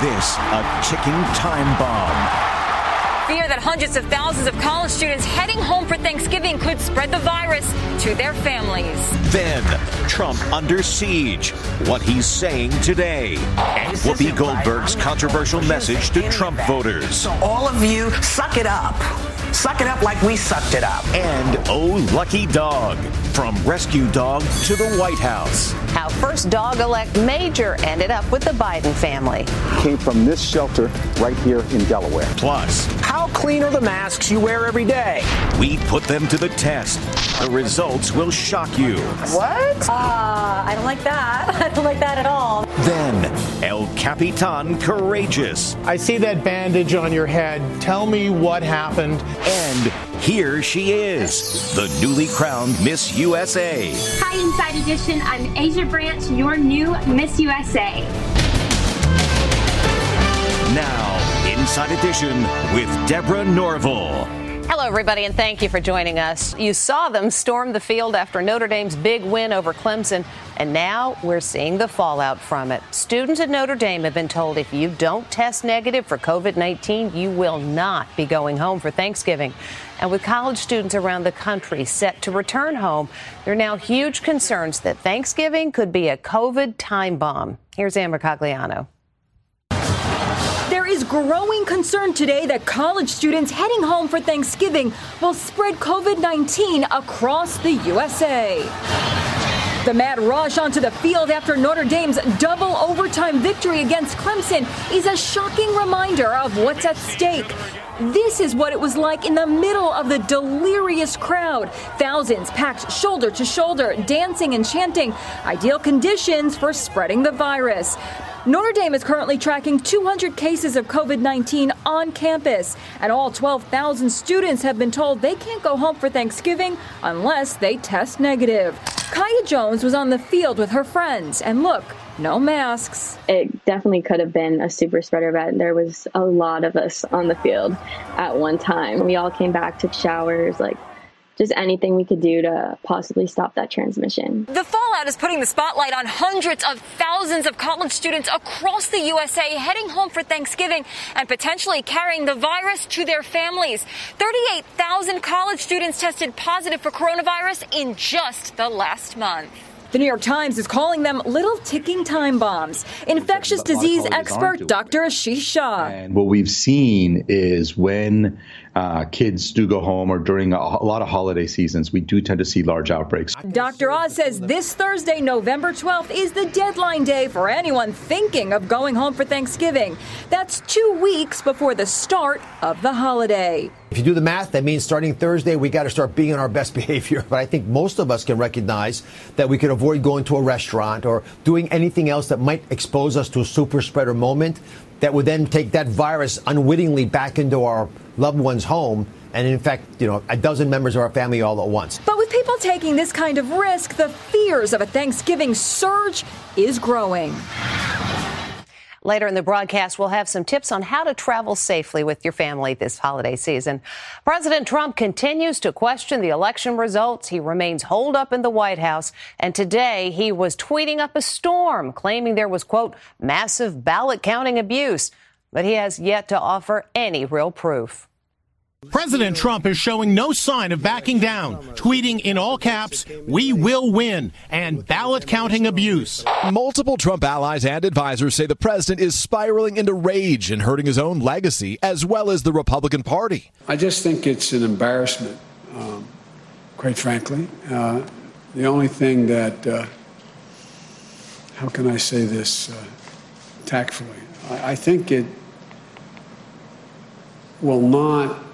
This a ticking time bomb? Fear that hundreds of thousands of college students heading home for Thanksgiving could spread the virus to their families. Then, Trump under siege. What he's saying today. And Whoopi Goldberg's controversial message to Trump voters. So, all of you, suck it up. Suck it up like we sucked it up. And Oh Lucky Dog. From rescue dog to the White House. How first dog elect Major ended up with the Biden family. Came from this shelter right here in Delaware. Plus, how clean are the masks you wear every day? We put them to the test. The results will shock you. What? Uh, I don't like that. I don't like that at all. Then, El Capitan Courageous. I see that bandage on your head. Tell me what happened. And here she is, the newly crowned Miss USA. Hi, Inside Edition. I'm Asia Branch, your new Miss USA. Now, Inside Edition with Deborah Norville. Hello, everybody, and thank you for joining us. You saw them storm the field after Notre Dame's big win over Clemson, and now we're seeing the fallout from it. Students at Notre Dame have been told if you don't test negative for COVID 19, you will not be going home for Thanksgiving. And with college students around the country set to return home, there are now huge concerns that Thanksgiving could be a COVID time bomb. Here's Amber Cagliano is growing concern today that college students heading home for Thanksgiving will spread COVID 19 across the USA. The mad rush onto the field after Notre Dame's double overtime victory against Clemson is a shocking reminder of what's at stake. This is what it was like in the middle of the delirious crowd. Thousands packed shoulder to shoulder, dancing and chanting. Ideal conditions for spreading the virus. Notre Dame is currently tracking 200 cases of COVID 19 on campus, and all 12,000 students have been told they can't go home for Thanksgiving unless they test negative. Kaya Jones was on the field with her friends, and look, no masks. It definitely could have been a super spreader event. There was a lot of us on the field at one time. We all came back, took showers, like just anything we could do to possibly stop that transmission. The fallout is putting the spotlight on hundreds of thousands of college students across the USA heading home for Thanksgiving and potentially carrying the virus to their families. 38,000 college students tested positive for coronavirus in just the last month. The New York Times is calling them little ticking time bombs. Infectious disease expert Dr. Ashish Jha. And what we've seen is when uh, kids do go home or during a, a, lot of holiday seasons, we do tend to see large outbreaks. Dr. Oz says this Thursday, November 12th, is the deadline day for anyone thinking of going home for Thanksgiving. That's two weeks before the start of the holiday. If you do the math, that means starting Thursday, we got to start being on our best behavior. But I think most of us can recognize that we could avoid going to a restaurant or doing anything else that might expose us to a super spreader moment that would then take that virus unwittingly back into our loved one's home and in fact, you know, a dozen members of our family all at once. But with people taking this kind of risk, the fears of a Thanksgiving surge is growing. Later in the broadcast, we'll have some tips on how to travel safely with your family this holiday season. President Trump continues to question the election results. He remains holed up in the White House. And today he was tweeting up a storm, claiming there was, quote, massive ballot counting abuse. But he has yet to offer any real proof. President Trump is showing no sign of backing down, tweeting in all caps, we will win, and ballot counting abuse. Multiple Trump allies and advisors say the president is spiraling into rage and hurting his own legacy, as well as the Republican Party. I just think it's an embarrassment um, quite frankly. Uh, the only thing that, uh, how can I say this uh, tactfully? I, I think it will not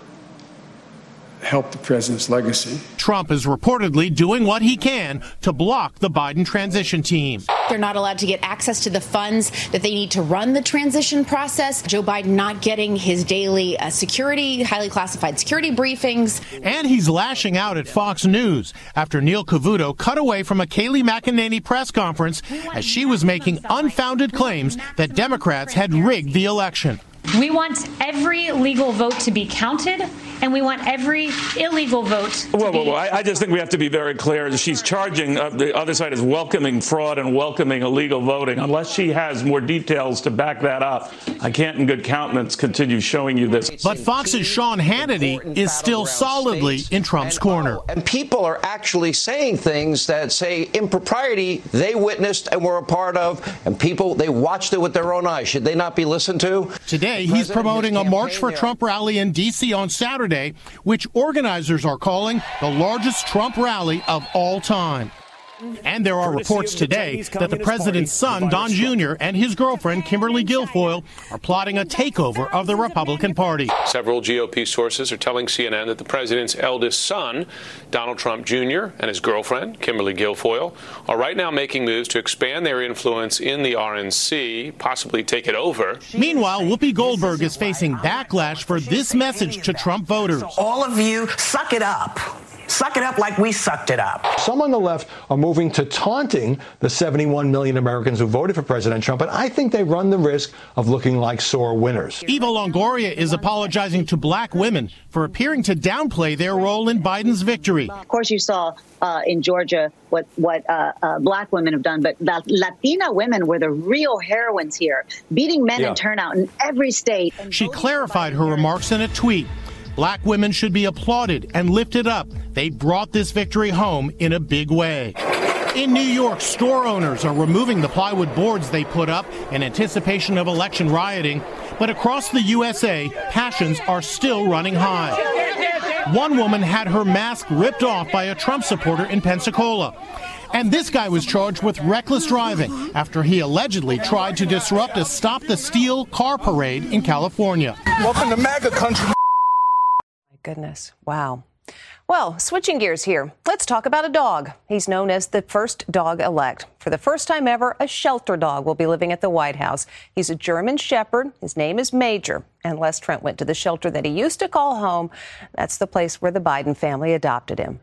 help the president's legacy. Trump is reportedly doing what he can to block the Biden transition team. They're not allowed to get access to the funds that they need to run the transition process. Joe Biden not getting his daily uh, security, highly classified security briefings. And he's lashing out at Fox News after Neil Cavuto cut away from a Kayleigh McEnany press conference as she was making unfounded claims that Democrats had rigged the election. We want every legal vote to be counted, and we want every illegal vote. Well, well, well, I, I, just think we have to be very clear. She's charging uh, the other side is welcoming fraud and welcoming illegal voting. Unless she has more details to back that up, I can't, in good countenance, continue showing you this. But Fox's Sean Hannity is still solidly in Trump's corner. And people are actually saying things that say impropriety they witnessed and were a part of, and people they watched it with their own eyes. Should they not be listened to? Today he's promoting a March for Trump rally in D.C. on Saturday, which organizers are calling the largest Trump rally of all time. And there are reports today that the president's son, Don Jr., and his girlfriend, Kimberly Guilfoyle, are plotting a takeover of the Republican Party. Several GOP sources are telling CNN that the president's eldest son, Donald Trump Jr., and his girlfriend, Kimberly Guilfoyle, are right now making moves to expand their influence in the RNC, possibly take it over. Meanwhile, Whoopi Goldberg is facing backlash for this message to Trump voters. All of you, suck it up. Suck it up like we sucked it up. Some on the left are moving to taunting the 71 million Americans who voted for President Trump, and I think they run the risk of looking like sore winners. Eva Longoria is apologizing to black women for appearing to downplay their role in Biden's victory. Of course, you saw uh, in Georgia what what uh, uh, black women have done, but the Latina women were the real heroines here, beating men yeah. in turnout in every state. She clarified her remarks in a tweet. Black women should be applauded and lifted up. They brought this victory home in a big way. In New York, store owners are removing the plywood boards they put up in anticipation of election rioting. But across the USA, passions are still running high. One woman had her mask ripped off by a Trump supporter in Pensacola. And this guy was charged with reckless driving after he allegedly tried to disrupt a Stop the Steal car parade in California. Welcome to MAGA country goodness. Wow. Well, switching gears here, let's talk about a dog. He's known as the first dog elect. For the first time ever, a shelter dog will be living at the White House. He's a German Shepherd. His name is Major. And Les Trent went to the shelter that he used to call home. That's the place where the Biden family adopted him.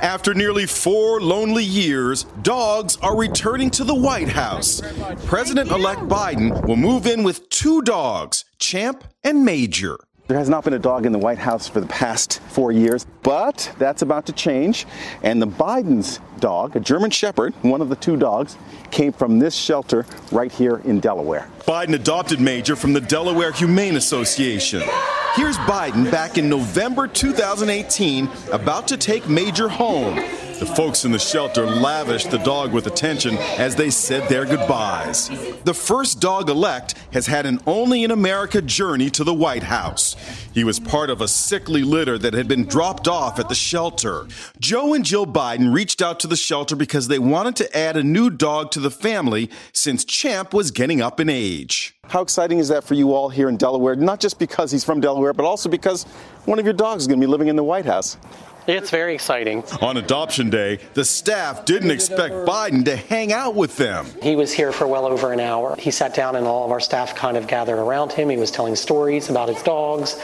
After nearly four lonely years, dogs are returning to the White House. President elect Biden will move in with two dogs, Champ and Major. There has not been a dog in the White House for the past four years, but that's about to change. And the Biden's dog, a German Shepherd, one of the two dogs, came from this shelter right here in Delaware. Biden adopted Major from the Delaware Humane Association. Here's Biden back in November 2018 about to take Major home. The folks in the shelter lavished the dog with attention as they said their goodbyes. The first dog elect has had an only in America journey to the White House. He was part of a sickly litter that had been dropped off at the shelter. Joe and Jill Biden reached out to the shelter because they wanted to add a new dog to the family since Champ was getting up in age. How exciting is that for you all here in Delaware? Not just because he's from Delaware, but also because one of your dogs is going to be living in the White House. It's very exciting. On adoption day, the staff didn't expect Biden to hang out with them. He was here for well over an hour. He sat down and all of our staff kind of gathered around him. He was telling stories about his dogs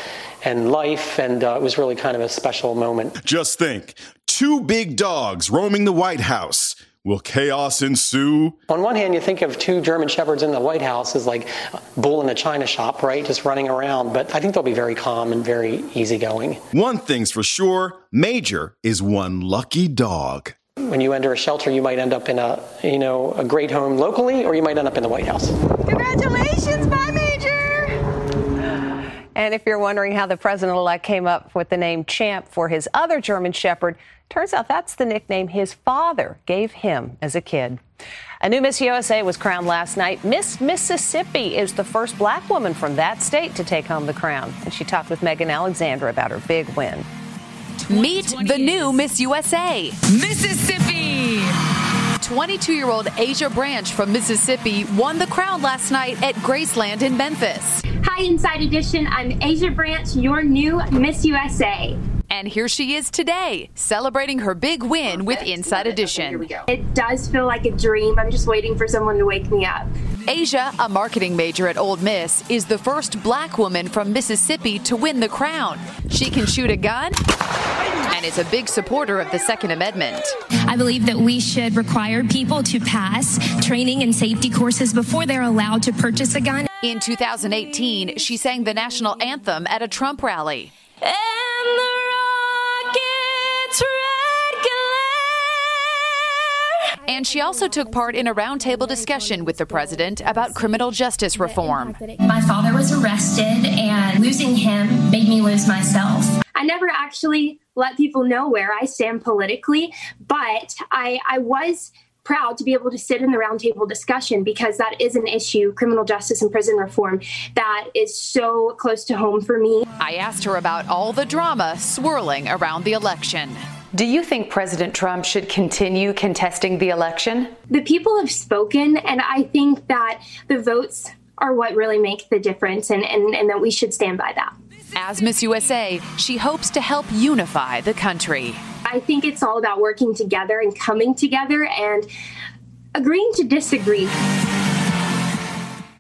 and life, and uh, it was really kind of a special moment. Just think two big dogs roaming the White House. Will chaos ensue? On one hand, you think of two German shepherds in the White House as like bull in a china shop, right? Just running around. But I think they'll be very calm and very easygoing. One thing's for sure Major is one lucky dog. When you enter a shelter, you might end up in a, you know, a great home locally, or you might end up in the White House. Congratulations, bye, Major! And if you're wondering how the president elect came up with the name Champ for his other German Shepherd, Turns out that's the nickname his father gave him as a kid. A new Miss USA was crowned last night. Miss Mississippi is the first black woman from that state to take home the crown. And she talked with Megan Alexander about her big win. Meet the new Miss USA. Mississippi. 22 year old Asia Branch from Mississippi won the crown last night at Graceland in Memphis. Hi, Inside Edition. I'm Asia Branch, your new Miss USA. And here she is today, celebrating her big win with Inside Edition. Here we go. It does feel like a dream. I'm just waiting for someone to wake me up. Asia, a marketing major at Ole Miss, is the first black woman from Mississippi to win the crown. She can shoot a gun and is a big supporter of the Second Amendment. I believe that we should require people to pass training and safety courses before they're allowed to purchase a gun. In 2018, she sang the national anthem at a Trump rally. And she also took part in a roundtable discussion with the president about criminal justice reform. My father was arrested, and losing him made me lose myself. I never actually let people know where I stand politically, but I, I was proud to be able to sit in the roundtable discussion because that is an issue, criminal justice and prison reform, that is so close to home for me. I asked her about all the drama swirling around the election. Do you think President Trump should continue contesting the election? The people have spoken, and I think that the votes are what really make the difference, and, and, and that we should stand by that. As Miss USA, she hopes to help unify the country. I think it's all about working together and coming together and agreeing to disagree.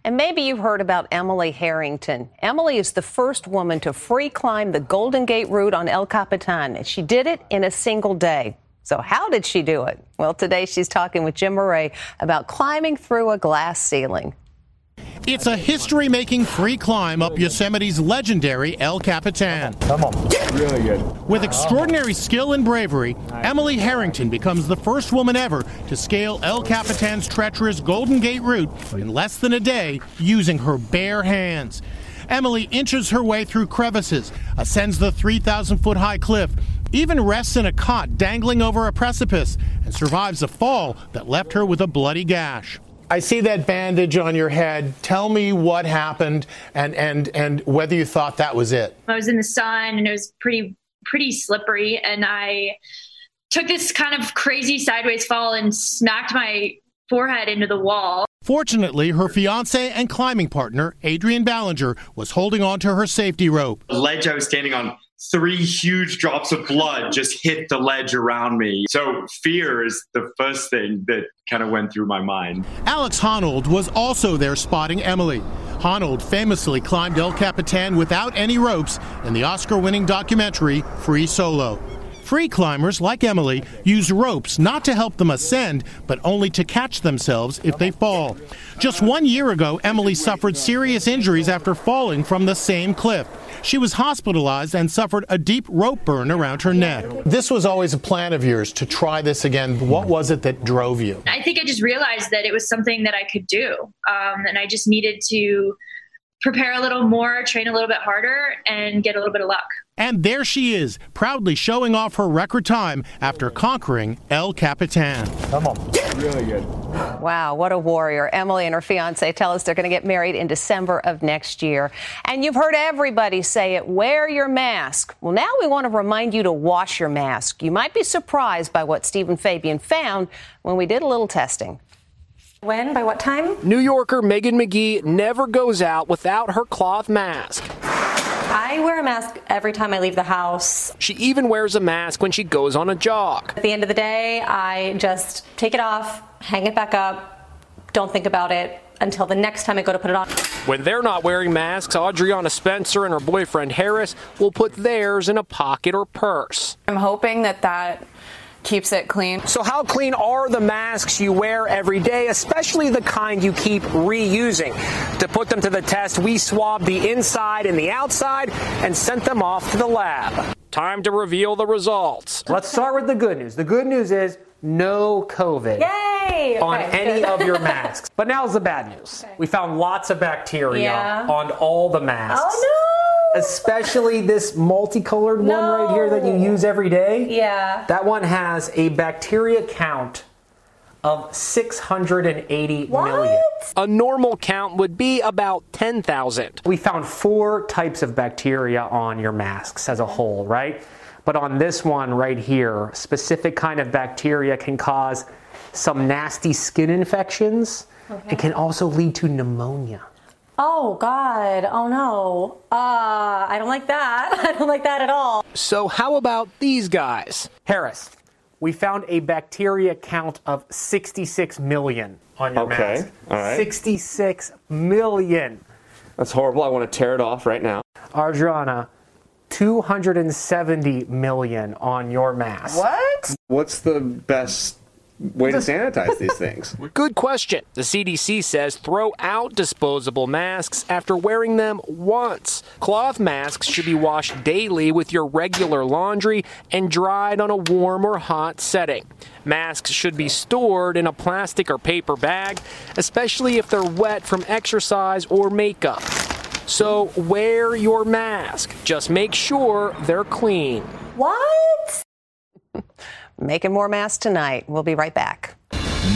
And maybe you've heard about Emily Harrington. Emily is the first woman to free climb the Golden Gate route on El Capitan, and she did it in a single day. So, how did she do it? Well, today she's talking with Jim Moret about climbing through a glass ceiling. It's a history making free climb up Yosemite's legendary El Capitan. Come on. Really good. With extraordinary skill and bravery, Emily Harrington becomes the first woman ever to scale El Capitan's treacherous Golden Gate route in less than a day using her bare hands. Emily inches her way through crevices, ascends the 3,000 foot high cliff, even rests in a cot dangling over a precipice, and survives a fall that left her with a bloody gash. I see that bandage on your head. Tell me what happened and, and, and whether you thought that was it. I was in the sun and it was pretty pretty slippery and I took this kind of crazy sideways fall and smacked my forehead into the wall. Fortunately, her fiance and climbing partner, Adrian Ballinger, was holding on to her safety rope. The ledge I was standing on three huge drops of blood just hit the ledge around me. So fear is the first thing that kind of went through my mind. Alex Honnold was also there spotting Emily. Honnold famously climbed El Capitan without any ropes in the Oscar winning documentary Free Solo. Free climbers like Emily use ropes not to help them ascend, but only to catch themselves if they fall. Just one year ago, Emily suffered serious injuries after falling from the same cliff. She was hospitalized and suffered a deep rope burn around her neck. This was always a plan of yours to try this again. What was it that drove you? I think I just realized that it was something that I could do. Um, and I just needed to prepare a little more, train a little bit harder, and get a little bit of luck. And there she is, proudly showing off her record time after conquering El Capitan. Come on. Really good. Wow, what a warrior. Emily and her fiance tell us they're going to get married in December of next year. And you've heard everybody say it wear your mask. Well, now we want to remind you to wash your mask. You might be surprised by what Stephen Fabian found when we did a little testing. When? By what time? New Yorker Megan McGee never goes out without her cloth mask. I wear a mask every time I leave the house. She even wears a mask when she goes on a jog. At the end of the day, I just take it off, hang it back up, don't think about it until the next time I go to put it on. When they're not wearing masks, Adriana Spencer and her boyfriend Harris will put theirs in a pocket or purse. I'm hoping that that keeps it clean. So, how clean are the masks you wear every day, especially the kind you keep reusing? To put them to the test, we swabbed the inside and the outside and sent them off to the lab. Time to reveal the results. Let's start with the good news. The good news is no COVID Yay! on Okay, any of your masks. But now's the bad news. We found lots of bacteria Yeah. on all the masks. Oh no! Especially this multicolored one right here that you use every day. Yeah. That one has a bacteria count of 680 million. A normal count would be about 10,000. We found four types of bacteria on your masks as a whole, right? But But on this one right here, specific kind of bacteria can cause some nasty skin infections Okay. and can also lead to pneumonia. Oh God! Oh no! Uh, I don't like that. I don't like that at all. So, how about these guys? Harris, we found a bacteria count of 66 million on your Okay, mask. all right. 66 million. That's horrible. I want to tear it off right now. Adriana, 270 million on your mask. What? What's the best way to sanitize these things? Good question. The CDC says throw out disposable masks after wearing them once. Cloth masks should be washed daily with your regular laundry and dried on a warm or hot setting. Masks should be stored in a plastic or paper bag, especially if they're wet from exercise or makeup. So wear your mask. Just make sure they're clean. What? Making more masks tonight. We'll be right back.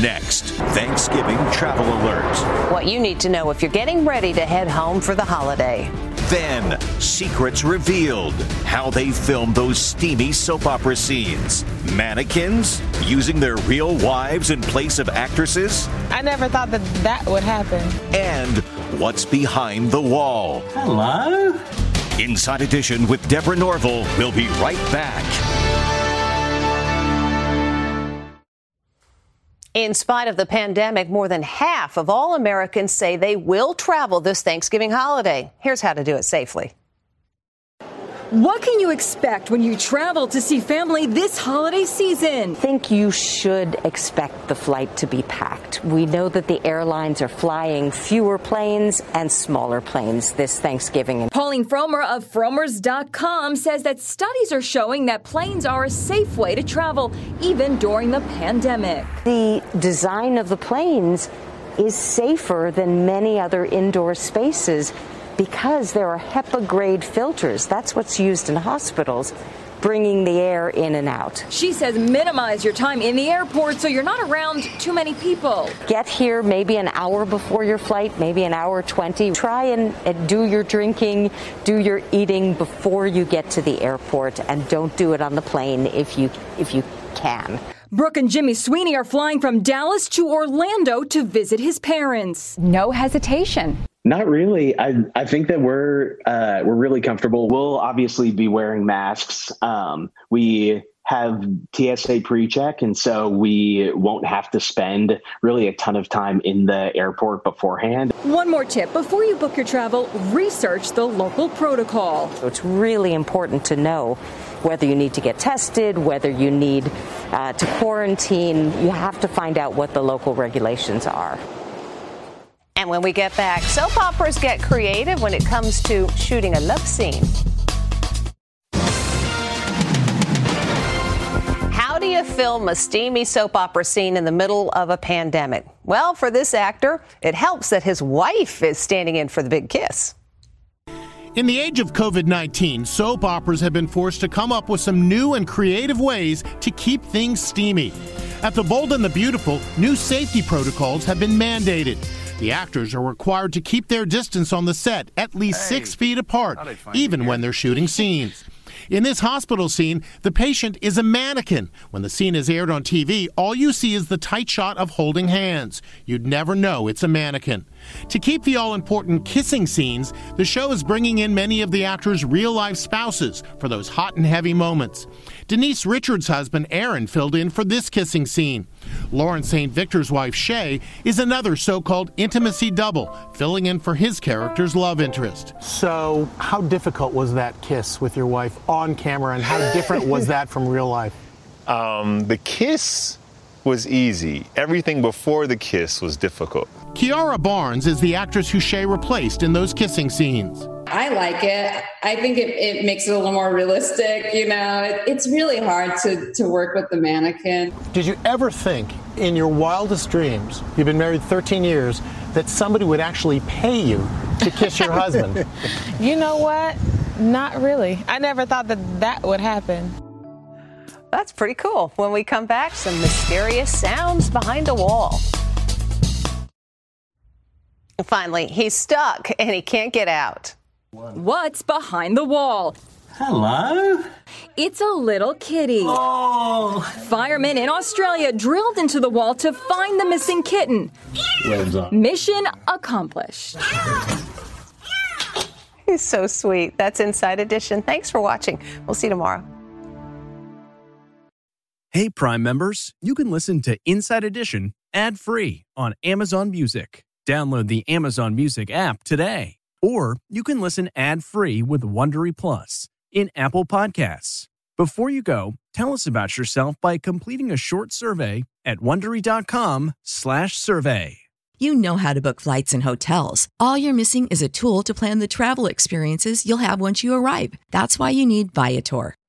Next, Thanksgiving travel alert. What you need to know if you're getting ready to head home for the holiday. Then, secrets revealed. How they filmed those steamy soap opera scenes. Mannequins using their real wives in place of actresses. I never thought that that would happen. And what's behind the wall. Hello? Inside Edition with Deborah Norville. We'll be right back. In spite of the pandemic, more than half of all Americans say they will travel this Thanksgiving holiday. Here's how to do it safely. What can you expect when you travel to see family this holiday season? I think you should expect the flight to be packed. We know that the airlines are flying fewer planes and smaller planes this Thanksgiving. Pauline Frommer of Frommers.com says that studies are showing that planes are a safe way to travel, even during the pandemic. The design of the planes is safer than many other indoor spaces because there are HEPA grade filters. That's what's used in hospitals, bringing the air in and out. She says minimize your time in the airport so you're not around too many people. Get here maybe an hour before your flight, maybe an hour 20. Try and, and do your drinking, do your eating before you get to the airport, and don't do it on the plane if you if you can. Brooke and Jimmy Sweeney are flying from Dallas to Orlando to visit his parents. No hesitation. Not really. I I think that we're uh, we're really comfortable. We'll obviously be wearing masks. Um, we have TSA pre-check, and so we won't have to spend really a ton of time in the airport beforehand. One more tip before you book your travel, research the local protocol. So it's really important to know whether you need to get tested, whether you need uh, to quarantine. You have to find out what the local regulations are. And when we get back, soap operas get creative when it comes to shooting a love scene. How do you film a steamy soap opera scene in the middle of a pandemic? Well, for this actor, it helps that his wife is standing in for the big kiss. In the age of COVID 19, soap operas have been forced to come up with some new and creative ways to keep things steamy. At The Bold and the Beautiful, new safety protocols have been mandated. The actors are required to keep their distance on the set at least six feet apart, even when they're shooting scenes. In this hospital scene, the patient is a mannequin. When the scene is aired on TV, all you see is the tight shot of holding hands. You'd never know it's a mannequin. To keep the all important kissing scenes, the show is bringing in many of the actors' real life spouses for those hot and heavy moments. Denise Richards' husband, Aaron, filled in for this kissing scene. Lawrence Saint-Victor's wife, Shay, is another so called intimacy double, filling in for his character's love interest. So, how difficult was that kiss with your wife on camera, and how different was that from real life? Um, the kiss was easy. Everything before the kiss was difficult. Kiara Barnes is the actress who Shay replaced in those kissing scenes. I like it. I think it, it makes it a little more realistic. You know, it, it's really hard to, to work with the mannequin. Did you ever think in your wildest dreams, you've been married 13 years, that somebody would actually pay you to kiss your husband? You know what? Not really. I never thought that that would happen. That's pretty cool. When we come back, some mysterious sounds behind a wall. Finally, he's stuck and he can't get out. What's behind the wall? Hello? It's a little kitty. Oh. Firemen in Australia drilled into the wall to find the missing kitten. Well. Mission accomplished. He's so sweet. That's Inside Edition. Thanks for watching. We'll see you tomorrow. Hey, Prime members, you can listen to Inside Edition ad free on Amazon Music. Download the Amazon Music app today. Or you can listen ad free with Wondery Plus in Apple Podcasts. Before you go, tell us about yourself by completing a short survey at wondery.com/slash survey. You know how to book flights and hotels. All you're missing is a tool to plan the travel experiences you'll have once you arrive. That's why you need Viator.